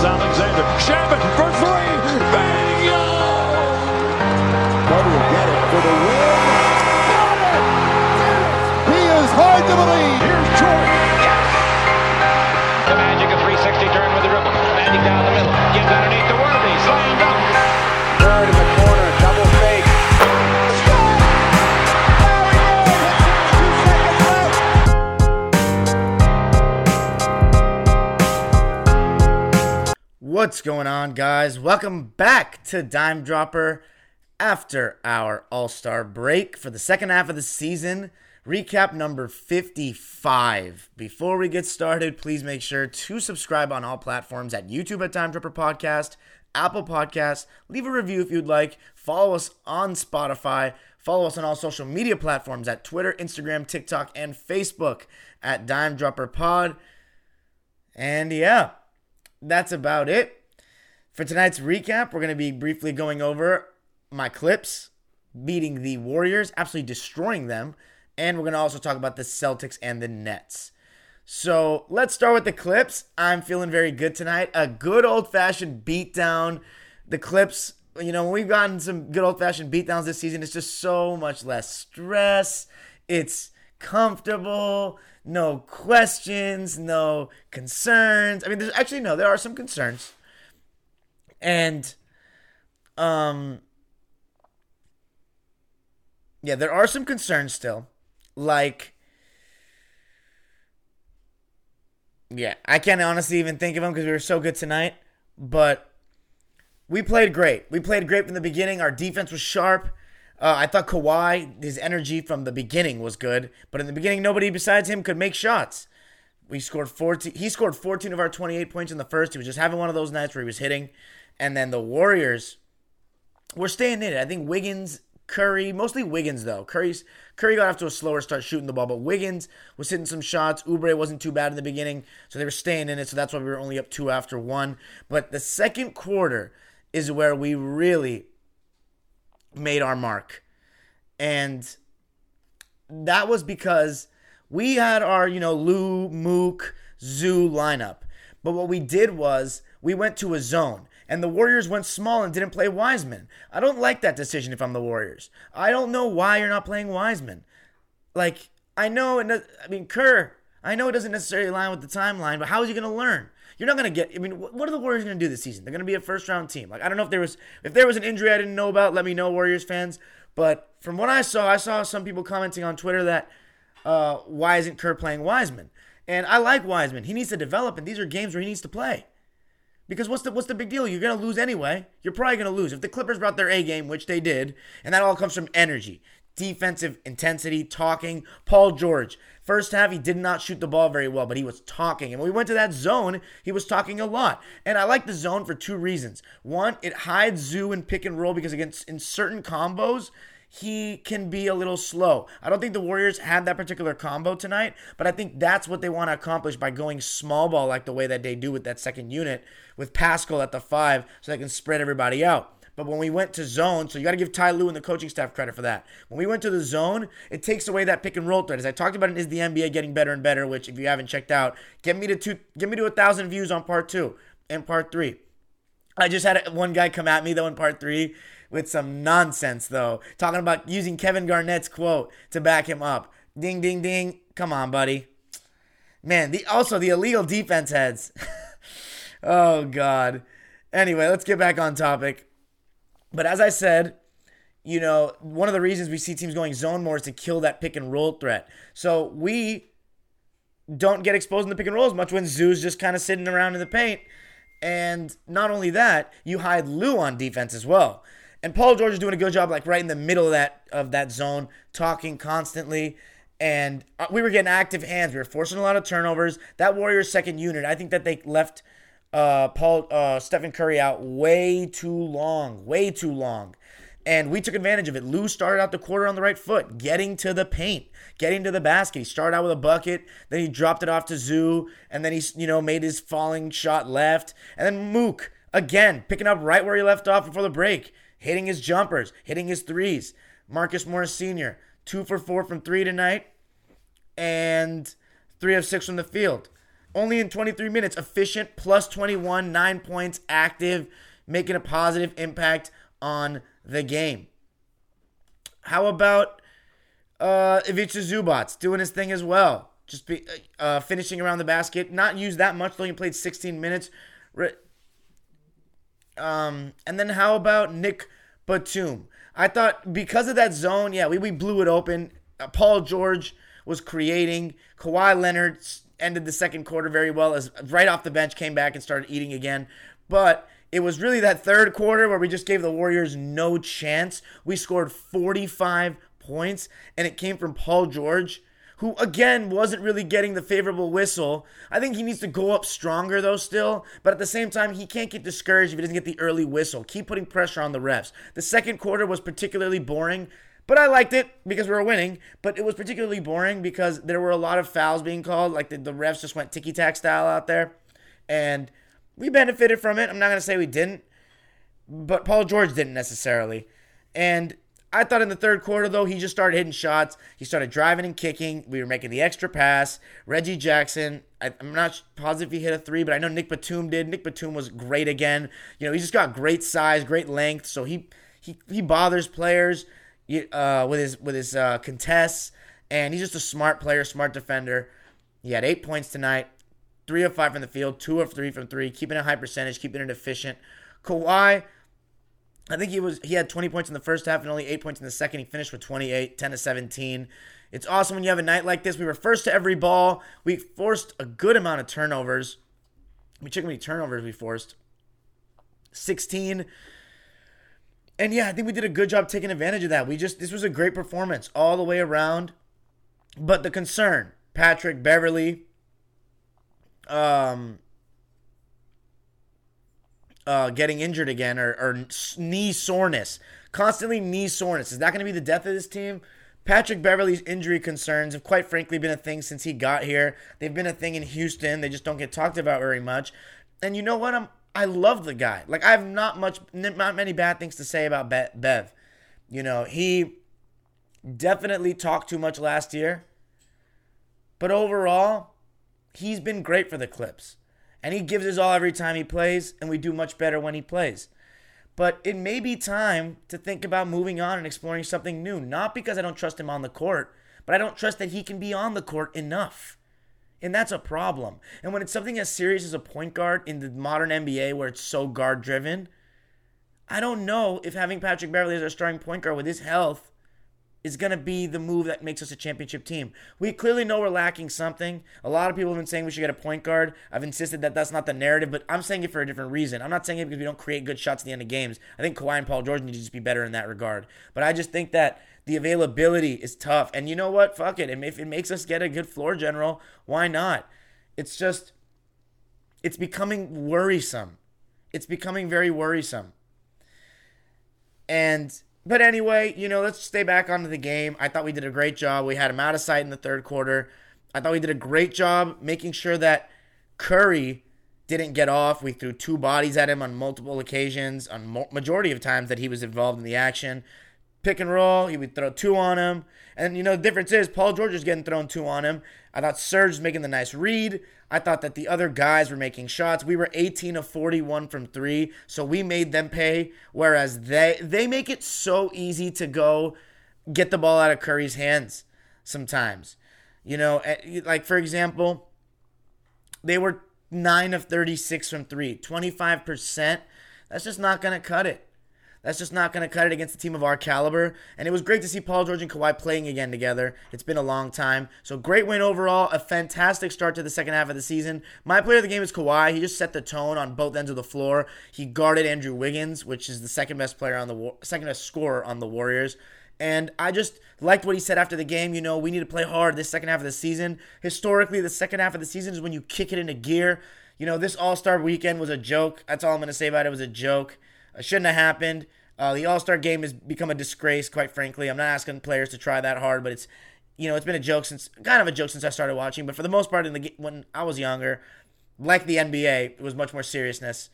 is What's going on, guys? Welcome back to Dime Dropper after our All Star break for the second half of the season. Recap number 55. Before we get started, please make sure to subscribe on all platforms at YouTube at Dime Dropper Podcast, Apple Podcasts. Leave a review if you'd like. Follow us on Spotify. Follow us on all social media platforms at Twitter, Instagram, TikTok, and Facebook at Dime Dropper Pod. And yeah, that's about it. For tonight's recap, we're going to be briefly going over my clips beating the Warriors, absolutely destroying them, and we're going to also talk about the Celtics and the Nets. So let's start with the clips. I'm feeling very good tonight. A good old fashioned beatdown. The clips, you know, we've gotten some good old fashioned beatdowns this season, it's just so much less stress. It's comfortable, no questions, no concerns. I mean, there's actually no, there are some concerns. And um yeah, there are some concerns still. Like Yeah, I can't honestly even think of them because we were so good tonight, but we played great. We played great from the beginning. Our defense was sharp. Uh, I thought Kawhi, his energy from the beginning was good, but in the beginning, nobody besides him could make shots. We scored 14. He scored 14 of our 28 points in the first. He was just having one of those nights where he was hitting. And then the Warriors were staying in it. I think Wiggins, Curry, mostly Wiggins though. Curry's Curry got off to a slower start shooting the ball, but Wiggins was hitting some shots. Oubre wasn't too bad in the beginning, so they were staying in it. So that's why we were only up two after one. But the second quarter is where we really made our mark. And that was because we had our, you know, Lou, Mook, Zoo lineup. But what we did was we went to a zone. And the Warriors went small and didn't play Wiseman. I don't like that decision if I'm the Warriors. I don't know why you're not playing Wiseman. Like, I know, I mean, Kerr, I know it doesn't necessarily align with the timeline, but how is he going to learn? You're not going to get. I mean, what are the Warriors going to do this season? They're going to be a first round team. Like I don't know if there was if there was an injury I didn't know about. Let me know, Warriors fans. But from what I saw, I saw some people commenting on Twitter that uh, why isn't Kerr playing Wiseman? And I like Wiseman. He needs to develop, and these are games where he needs to play. Because what's the what's the big deal? You're gonna lose anyway. You're probably gonna lose if the Clippers brought their A game, which they did, and that all comes from energy, defensive intensity, talking. Paul George, first half he did not shoot the ball very well, but he was talking. And when we went to that zone, he was talking a lot. And I like the zone for two reasons. One, it hides Zoo and pick and roll because against in certain combos, he can be a little slow. I don't think the Warriors had that particular combo tonight, but I think that's what they want to accomplish by going small ball like the way that they do with that second unit with Pascal at the five so they can spread everybody out. But when we went to zone, so you got to give Ty Lue and the coaching staff credit for that. When we went to the zone, it takes away that pick and roll threat. As I talked about, it is the NBA getting better and better. Which, if you haven't checked out, get me to two, get me to a thousand views on part two and part three. I just had one guy come at me though in part three with some nonsense though, talking about using Kevin Garnett's quote to back him up. Ding, ding, ding. Come on, buddy. Man, the also the illegal defense heads. oh God. Anyway, let's get back on topic. But as I said, you know, one of the reasons we see teams going zone more is to kill that pick and roll threat. So we don't get exposed in the pick and roll as much when Zoo's just kind of sitting around in the paint. And not only that, you hide Lou on defense as well. And Paul George is doing a good job, like right in the middle of that of that zone, talking constantly. And uh, we were getting active hands. We were forcing a lot of turnovers. That Warriors second unit, I think that they left uh, Paul uh, Stephen Curry out way too long, way too long. And we took advantage of it. Lou started out the quarter on the right foot, getting to the paint, getting to the basket. He started out with a bucket, then he dropped it off to Zoo, and then he, you know, made his falling shot left. And then Mook, again, picking up right where he left off before the break, hitting his jumpers, hitting his threes. Marcus Morris Sr., two for four from three tonight, and three of six from the field. Only in 23 minutes, efficient, plus 21, nine points, active, making a positive impact on the game. How about uh, Ivica Zubac doing his thing as well? Just be, uh, finishing around the basket. Not used that much, though he played 16 minutes. Um, and then how about Nick Batum? I thought because of that zone, yeah, we, we blew it open. Uh, Paul George was creating. Kawhi Leonard ended the second quarter very well as right off the bench came back and started eating again. But it was really that third quarter where we just gave the Warriors no chance. We scored 45 points, and it came from Paul George, who again wasn't really getting the favorable whistle. I think he needs to go up stronger though, still. But at the same time, he can't get discouraged if he doesn't get the early whistle. Keep putting pressure on the refs. The second quarter was particularly boring. But I liked it because we were winning. But it was particularly boring because there were a lot of fouls being called. Like the, the refs just went ticky tack style out there. And we benefited from it. I'm not going to say we didn't, but Paul George didn't necessarily. And I thought in the third quarter, though, he just started hitting shots. He started driving and kicking. We were making the extra pass. Reggie Jackson, I, am not positive he hit a three, but I know Nick Batum did. Nick Batum was great again. You know, he just got great size, great length, so he he, he bothers players uh, with his with his uh, contests, and he's just a smart player, smart defender. He had eight points tonight three of five from the field, two of three from three, keeping a high percentage, keeping it efficient. Kawhi, I think he was he had 20 points in the first half and only eight points in the second. He finished with 28, 10 to 17. It's awesome when you have a night like this. We were first to every ball. We forced a good amount of turnovers. We check how many turnovers we forced. 16. And yeah, I think we did a good job taking advantage of that. We just this was a great performance all the way around. But the concern, Patrick Beverley, um, uh, getting injured again or, or knee soreness. Constantly knee soreness. Is that going to be the death of this team? Patrick Beverley's injury concerns have quite frankly been a thing since he got here. They've been a thing in Houston. They just don't get talked about very much. And you know what? I'm I love the guy. Like I have not much not many bad things to say about Bev. You know, he definitely talked too much last year. But overall, he's been great for the Clips. And he gives his all every time he plays, and we do much better when he plays. But it may be time to think about moving on and exploring something new. Not because I don't trust him on the court, but I don't trust that he can be on the court enough. And that's a problem. And when it's something as serious as a point guard in the modern NBA where it's so guard driven, I don't know if having Patrick Beverley as our starting point guard with his health is going to be the move that makes us a championship team. We clearly know we're lacking something. A lot of people have been saying we should get a point guard. I've insisted that that's not the narrative, but I'm saying it for a different reason. I'm not saying it because we don't create good shots at the end of games. I think Kawhi and Paul George need to just be better in that regard. But I just think that the availability is tough. And you know what? Fuck it. If it makes us get a good floor general, why not? It's just, it's becoming worrisome. It's becoming very worrisome. And but anyway, you know, let's stay back onto the game. I thought we did a great job. We had him out of sight in the third quarter. I thought we did a great job making sure that Curry didn't get off. We threw two bodies at him on multiple occasions, on majority of times that he was involved in the action. Pick and roll, he would throw two on him. And you know, the difference is Paul George is getting thrown two on him. I thought Serge was making the nice read. I thought that the other guys were making shots. We were 18 of 41 from three, so we made them pay. Whereas they they make it so easy to go get the ball out of Curry's hands sometimes. You know, eh, like for example, they were 9 of 36 from three, 25%. That's just not going to cut it. That's just not going to cut it against a team of our caliber. And it was great to see Paul George and Kawhi playing again together. It's been a long time. So great win overall. A fantastic start to the second half of the season. My player of the game is Kawhi. He just set the tone on both ends of the floor. He guarded Andrew Wiggins, which is the second best player on the second best scorer on the Warriors. And I just liked what he said after the game. You know, we need to play hard this second half of the season. Historically, the second half of the season is when you kick it into gear. You know, this All Star weekend was a joke. That's all I'm going to say about it. It was a joke. It shouldn't have happened. Uh, the All Star game has become a disgrace, quite frankly. I'm not asking players to try that hard, but it's you know it's been a joke since kind of a joke since I started watching. But for the most part, in the when I was younger, like the NBA, it was much more seriousness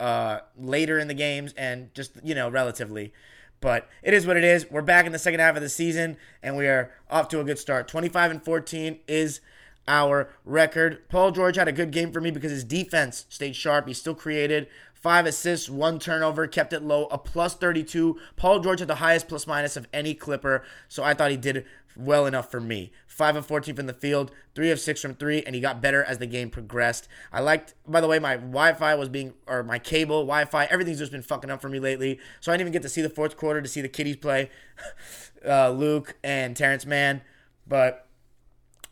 uh, later in the games and just you know relatively. But it is what it is. We're back in the second half of the season, and we are off to a good start. 25 and 14 is our record. Paul George had a good game for me because his defense stayed sharp. He still created five assists, one turnover, kept it low, a plus 32. Paul George had the highest plus minus of any Clipper, so I thought he did well enough for me. 5 of 14 from the field, 3 of 6 from 3, and he got better as the game progressed. I liked, by the way, my Wi Fi was being, or my cable, Wi Fi, everything's just been fucking up for me lately. So I didn't even get to see the fourth quarter to see the kiddies play, uh, Luke and Terrence Mann, but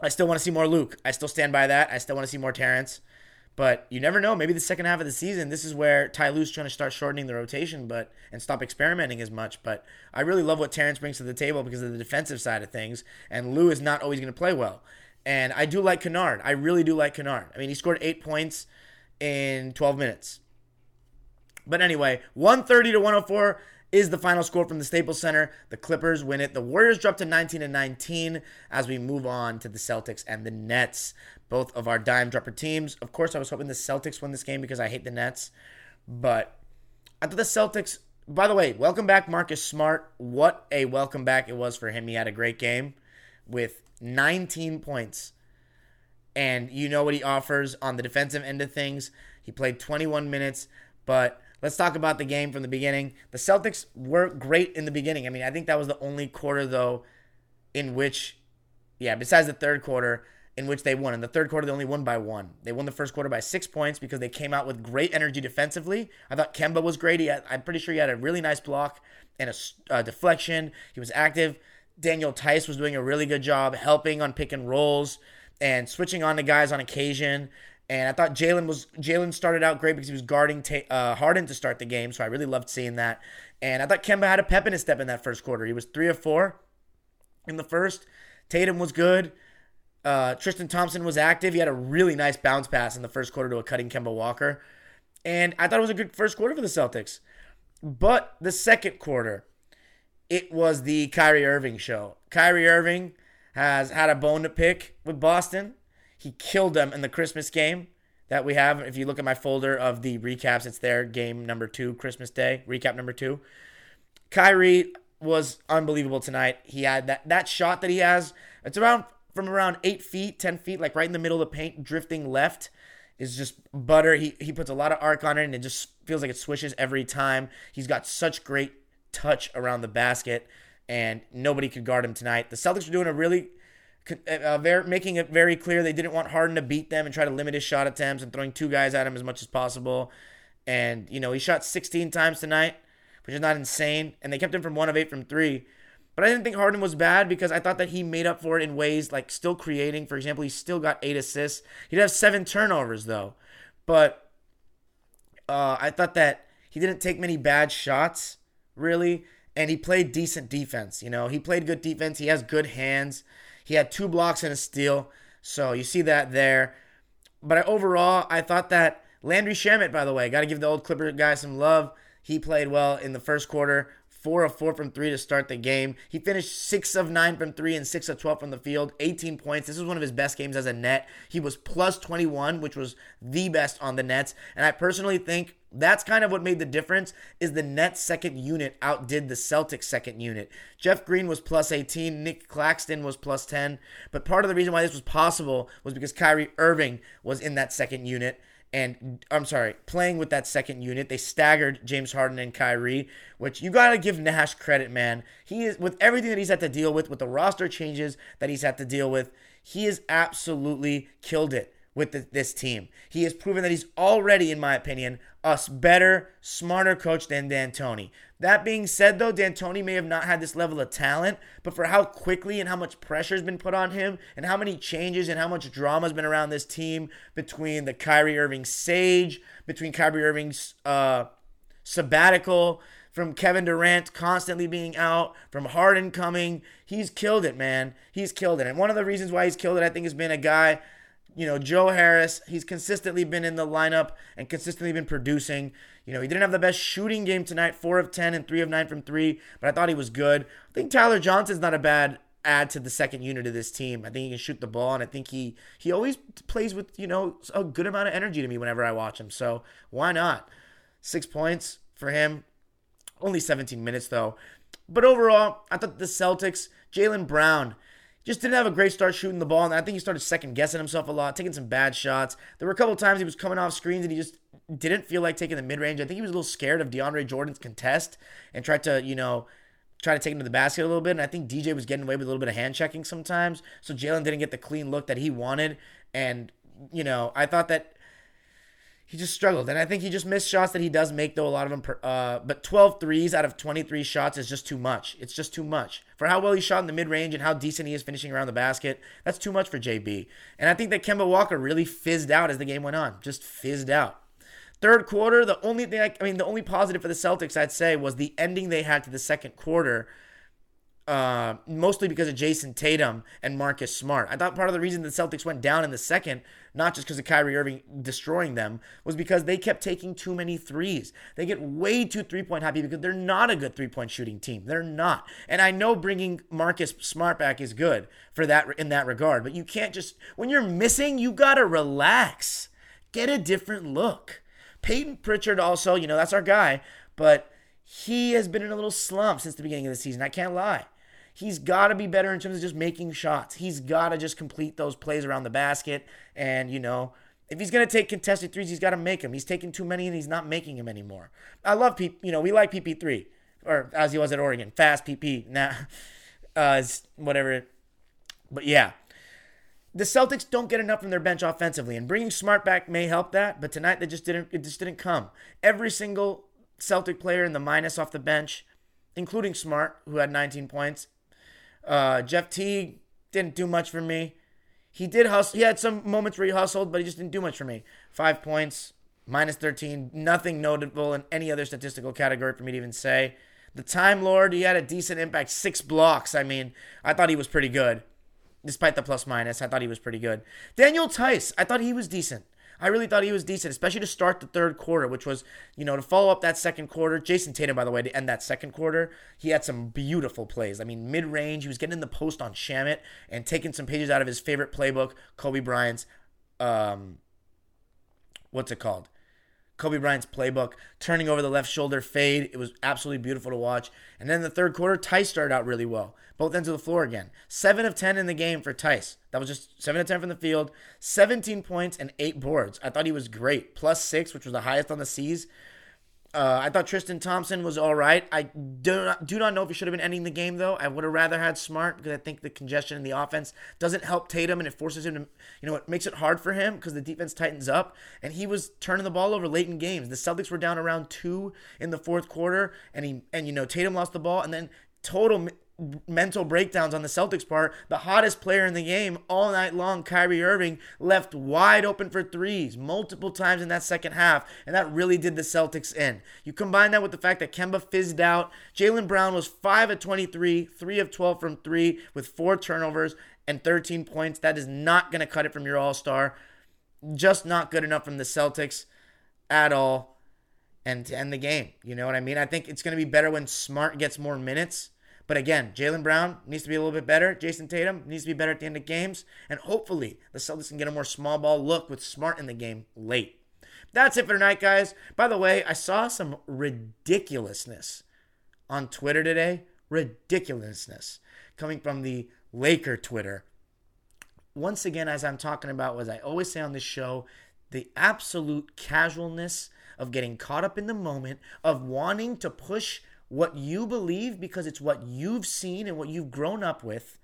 I still want to see more Luke. I still stand by that. I still want to see more Terrence. But you never know. Maybe the second half of the season, this is where Ty Lue's trying to start shortening the rotation, but and stop experimenting as much. But I really love what Terrence brings to the table because of the defensive side of things. And Lou is not always going to play well. And I do like Kennard. I really do like Kennard. I mean, he scored eight points in 12 minutes. But anyway, 130 to 104 is the final score from the Staples Center. The Clippers win it. The Warriors drop to 19 and 19 as we move on to the Celtics and the Nets, both of our dime dropper teams. Of course, I was hoping the Celtics win this game because I hate the Nets, but I thought the Celtics. By the way, welcome back, Marcus Smart. What a welcome back it was for him. He had a great game with 19 points. And you know what he offers on the defensive end of things. He played 21 minutes, but Let's talk about the game from the beginning. The Celtics were great in the beginning. I mean, I think that was the only quarter, though, in which, yeah, besides the third quarter, in which they won. In the third quarter, they only won by one. They won the first quarter by six points because they came out with great energy defensively. I thought Kemba was great. He had, I'm pretty sure he had a really nice block and a uh, deflection. He was active. Daniel Theis was doing a really good job helping on pick and rolls and switching on to guys on occasion. And I thought Jaylen was Jaylen started out great because he was guarding uh, Harden to start the game, so I really loved seeing that. And I thought Kemba had a pep in his step in that first quarter. He was three of four in the first. Tatum was good. Uh, Tristan Thompson was active. He had a really nice bounce pass in the first quarter to a cutting Kemba Walker. And I thought it was a good first quarter for the Celtics. But the second quarter, it was the Kyrie Irving show. Kyrie Irving has had a bone to pick with Boston. He killed them in the Christmas game that we have. If you look at my folder of the recaps, it's there. Game number two, Christmas Day, recap number two. Kyrie was unbelievable tonight. He had that that shot that he has. It's around from around eight feet, ten feet, like right in the middle of the paint, drifting left. Is just butter. He he puts a lot of arc on it, and it just feels like it swishes every time. He's got such great touch around the basket, and nobody could guard him tonight. The Celtics are doing a really uh, uh, very, making it very clear they didn't want Harden to beat them and try to limit his shot attempts and throwing two guys at him as much as possible. And, you know, he shot 16 times tonight, which is not insane. And they kept him from one of eight from three. But I didn't think Harden was bad because I thought that he made up for it in ways like still creating. For example, he still got eight assists. He'd have seven turnovers, though. But uh, I thought that he didn't take many bad shots, really. And he played decent defense. You know, he played good defense. He has good hands. He had two blocks and a steal. So you see that there. But I, overall, I thought that Landry Shamet, by the way, got to give the old Clipper guy some love. He played well in the first quarter. Four of four from three to start the game. He finished six of nine from three and six of 12 from the field, 18 points. This was one of his best games as a net. He was plus 21, which was the best on the Nets. And I personally think that's kind of what made the difference is the Nets second unit outdid the Celtics second unit. Jeff Green was plus 18, Nic Claxton was plus 10, but part of the reason why this was possible was because Kyrie Irving was in that second unit and I'm sorry, playing with that second unit. They staggered James Harden and Kyrie, which you got to give Nash credit, man. He is with everything that he's had to deal with with the roster changes that he's had to deal with, he has absolutely killed it with the, this team. He has proven that he's already, in my opinion, a better, smarter coach than D'Antoni. That being said, though, D'Antoni may have not had this level of talent, but for how quickly and how much pressure has been put on him, and how many changes and how much drama has been around this team between the Kyrie Irving sage, between Kyrie Irving's uh, sabbatical, from Kevin Durant constantly being out, from Harden coming, he's killed it, man. He's killed it. And one of the reasons why he's killed it, I think, has been a guy you know, Joe Harris, he's consistently been in the lineup and consistently been producing. You know, he didn't have the best shooting game tonight, 4 of 10 and 3 of 9 from 3, but I thought he was good. I think Tyler Johnson's not a bad add to the second unit of this team. I think he can shoot the ball and I think he he always plays with, you know, a good amount of energy to me whenever I watch him. So, why not? 6 points for him. Only 17 minutes though. But overall, I thought the Celtics, Jaylen Brown, just didn't have a great start shooting the ball. And I think he started second guessing himself a lot, taking some bad shots. There were a couple times he was coming off screens and he just didn't feel like taking the mid range. I think he was a little scared of DeAndre Jordan's contest and tried to, you know, try to take him to the basket a little bit. And I think DJ was getting away with a little bit of hand checking sometimes. So Jaylen didn't get the clean look that he wanted. And, you know, I thought that he just struggled. And I think he just missed shots that he does make, though, a lot of them. Uh, but 12 threes out of 23 shots is just too much. It's just too much. For how well he shot in the mid range and how decent he is finishing around the basket, that's too much for JB. And I think that Kemba Walker really fizzed out as the game went on. Just fizzed out. Third quarter, the only thing I, I mean, the only positive for the Celtics, I'd say, was the ending they had to the second quarter uh, mostly because of Jayson Tatum and Marcus Smart. I thought part of the reason the Celtics went down in the second, not just because of Kyrie Irving destroying them, was because they kept taking too many threes. They get way too three point happy because they're not a good three point shooting team. They're not. And I know bringing Marcus Smart back is good for that in that regard, but you can't just when you're missing, you gotta relax, get a different look. Payton Pritchard also, you know, that's our guy, but he has been in a little slump since the beginning of the season. I can't lie. He's got to be better in terms of just making shots. He's got to just complete those plays around the basket. And, you know, if he's going to take contested threes, he's got to make them. He's taking too many and he's not making them anymore. I love, P, you know, we like PP3, or as he was at Oregon, fast PP. Nah, uh, whatever. But yeah. The Celtics don't get enough from their bench offensively, and bringing Smart back may help that. But tonight, they just didn't. It just didn't come. Every single Celtic player in the minus off the bench, including Smart, who had 19 points, uh, Jeff Teague didn't do much for me. He did hustle. He had some moments where he hustled, but he just didn't do much for me. Five points, minus 13. Nothing notable in any other statistical category for me to even say. The Time Lord, he had a decent impact. Six blocks. I mean, I thought he was pretty good. Despite the plus minus, I thought he was pretty good. Daniel Theis, I thought he was decent. I really thought he was decent, especially to start the third quarter, which was, you know, to follow up that second quarter. Jayson Tatum, by the way, to end that second quarter, he had some beautiful plays. I mean, mid range, he was getting in the post on Shamet and taking some pages out of his favorite playbook, Kobe Bryant's, um, what's it called? Kobe Bryant's playbook, turning over the left shoulder fade. It was absolutely beautiful to watch. And then the third quarter, Theis started out really well. Both ends of the floor again. 7 of 10 in the game for Theis. That was just 7 of 10 from the field, 17 points and 8 boards. I thought he was great. Plus 6, which was the highest on the C's. Uh, I thought Tristan Thompson was all right. I do not, do not know if he should have been ending the game though. I would have rather had Smart because I think the congestion in the offense doesn't help Tatum and it forces him to, you know, it makes it hard for him because the defense tightens up and he was turning the ball over late in games. The Celtics were down around two in the fourth quarter and he and you know Tatum lost the ball and then total mental breakdowns on the Celtics part. The hottest player in the game all night long, Kyrie Irving, left wide open for threes multiple times in that second half, and that really did the Celtics in. You combine that with the fact that Kemba fizzed out. Jaylen Brown was 5 of 23, 3 of 12 from 3 with 4 turnovers and 13 points. That is not going to cut it from your All Star. Just not good enough from the Celtics at all. And to end the game. You know what I mean? I think it's going to be better when Smart gets more minutes but again, Jaylen Brown needs to be a little bit better. Jayson Tatum needs to be better at the end of games. And hopefully, the Celtics can get a more small ball look with Smart in the game late. That's it for tonight, guys. By the way, I saw some ridiculousness on Twitter today. Ridiculousness coming from the Laker Twitter. Once again, as I'm talking about, as I always say on this show, the absolute casualness of getting caught up in the moment, of wanting to push what you believe because it's what you've seen and what you've grown up with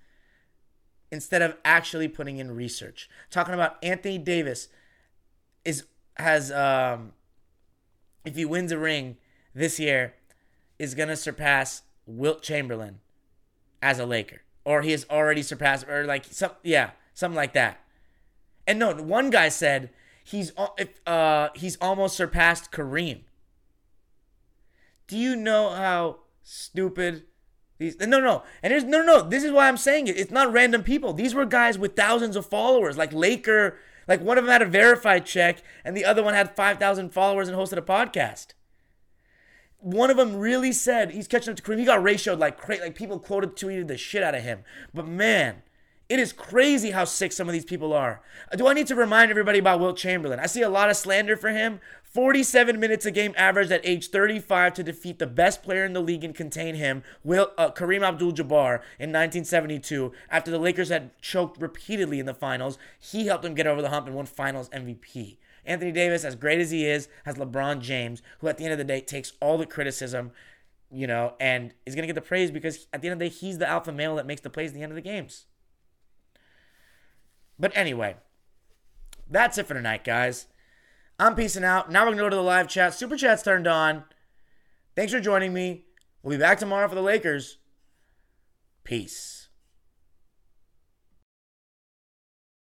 instead of actually putting in research. Talking about Anthony Davis is has um if he wins a ring this year is going to surpass Wilt Chamberlain as a Laker or he has already surpassed or like some yeah, something like that. And no, one guy said he's uh he's almost surpassed Kareem. Do you know how stupid these? No, no, and there's no, no. This is why I'm saying it. It's not random people. These were guys with thousands of followers, like Laker. Like one of them had a verified check, and the other one had five thousand followers and hosted a podcast. One of them really said he's catching up to Kareem. He got ratioed like crazy. Like people quoted, tweeted the shit out of him. But man, It is crazy how sick some of these people are. Do I need to remind everybody about Wilt Chamberlain? I see a lot of slander for him. 47 minutes a game average at age 35 to defeat the best player in the league and contain him, Will, uh, Kareem Abdul-Jabbar, in 1972. After the Lakers had choked repeatedly in the finals, he helped them get over the hump and won Finals MVP. Anthony Davis, as great as he is, has LeBron James, who at the end of the day takes all the criticism, you know, and is going to get the praise because at the end of the day, he's the alpha male that makes the plays at the end of the games. But anyway, that's it for tonight, guys. I'm peacing out. Now we're going to go to the live chat. Super chat's turned on. Thanks for joining me. We'll be back tomorrow for the Lakers. Peace.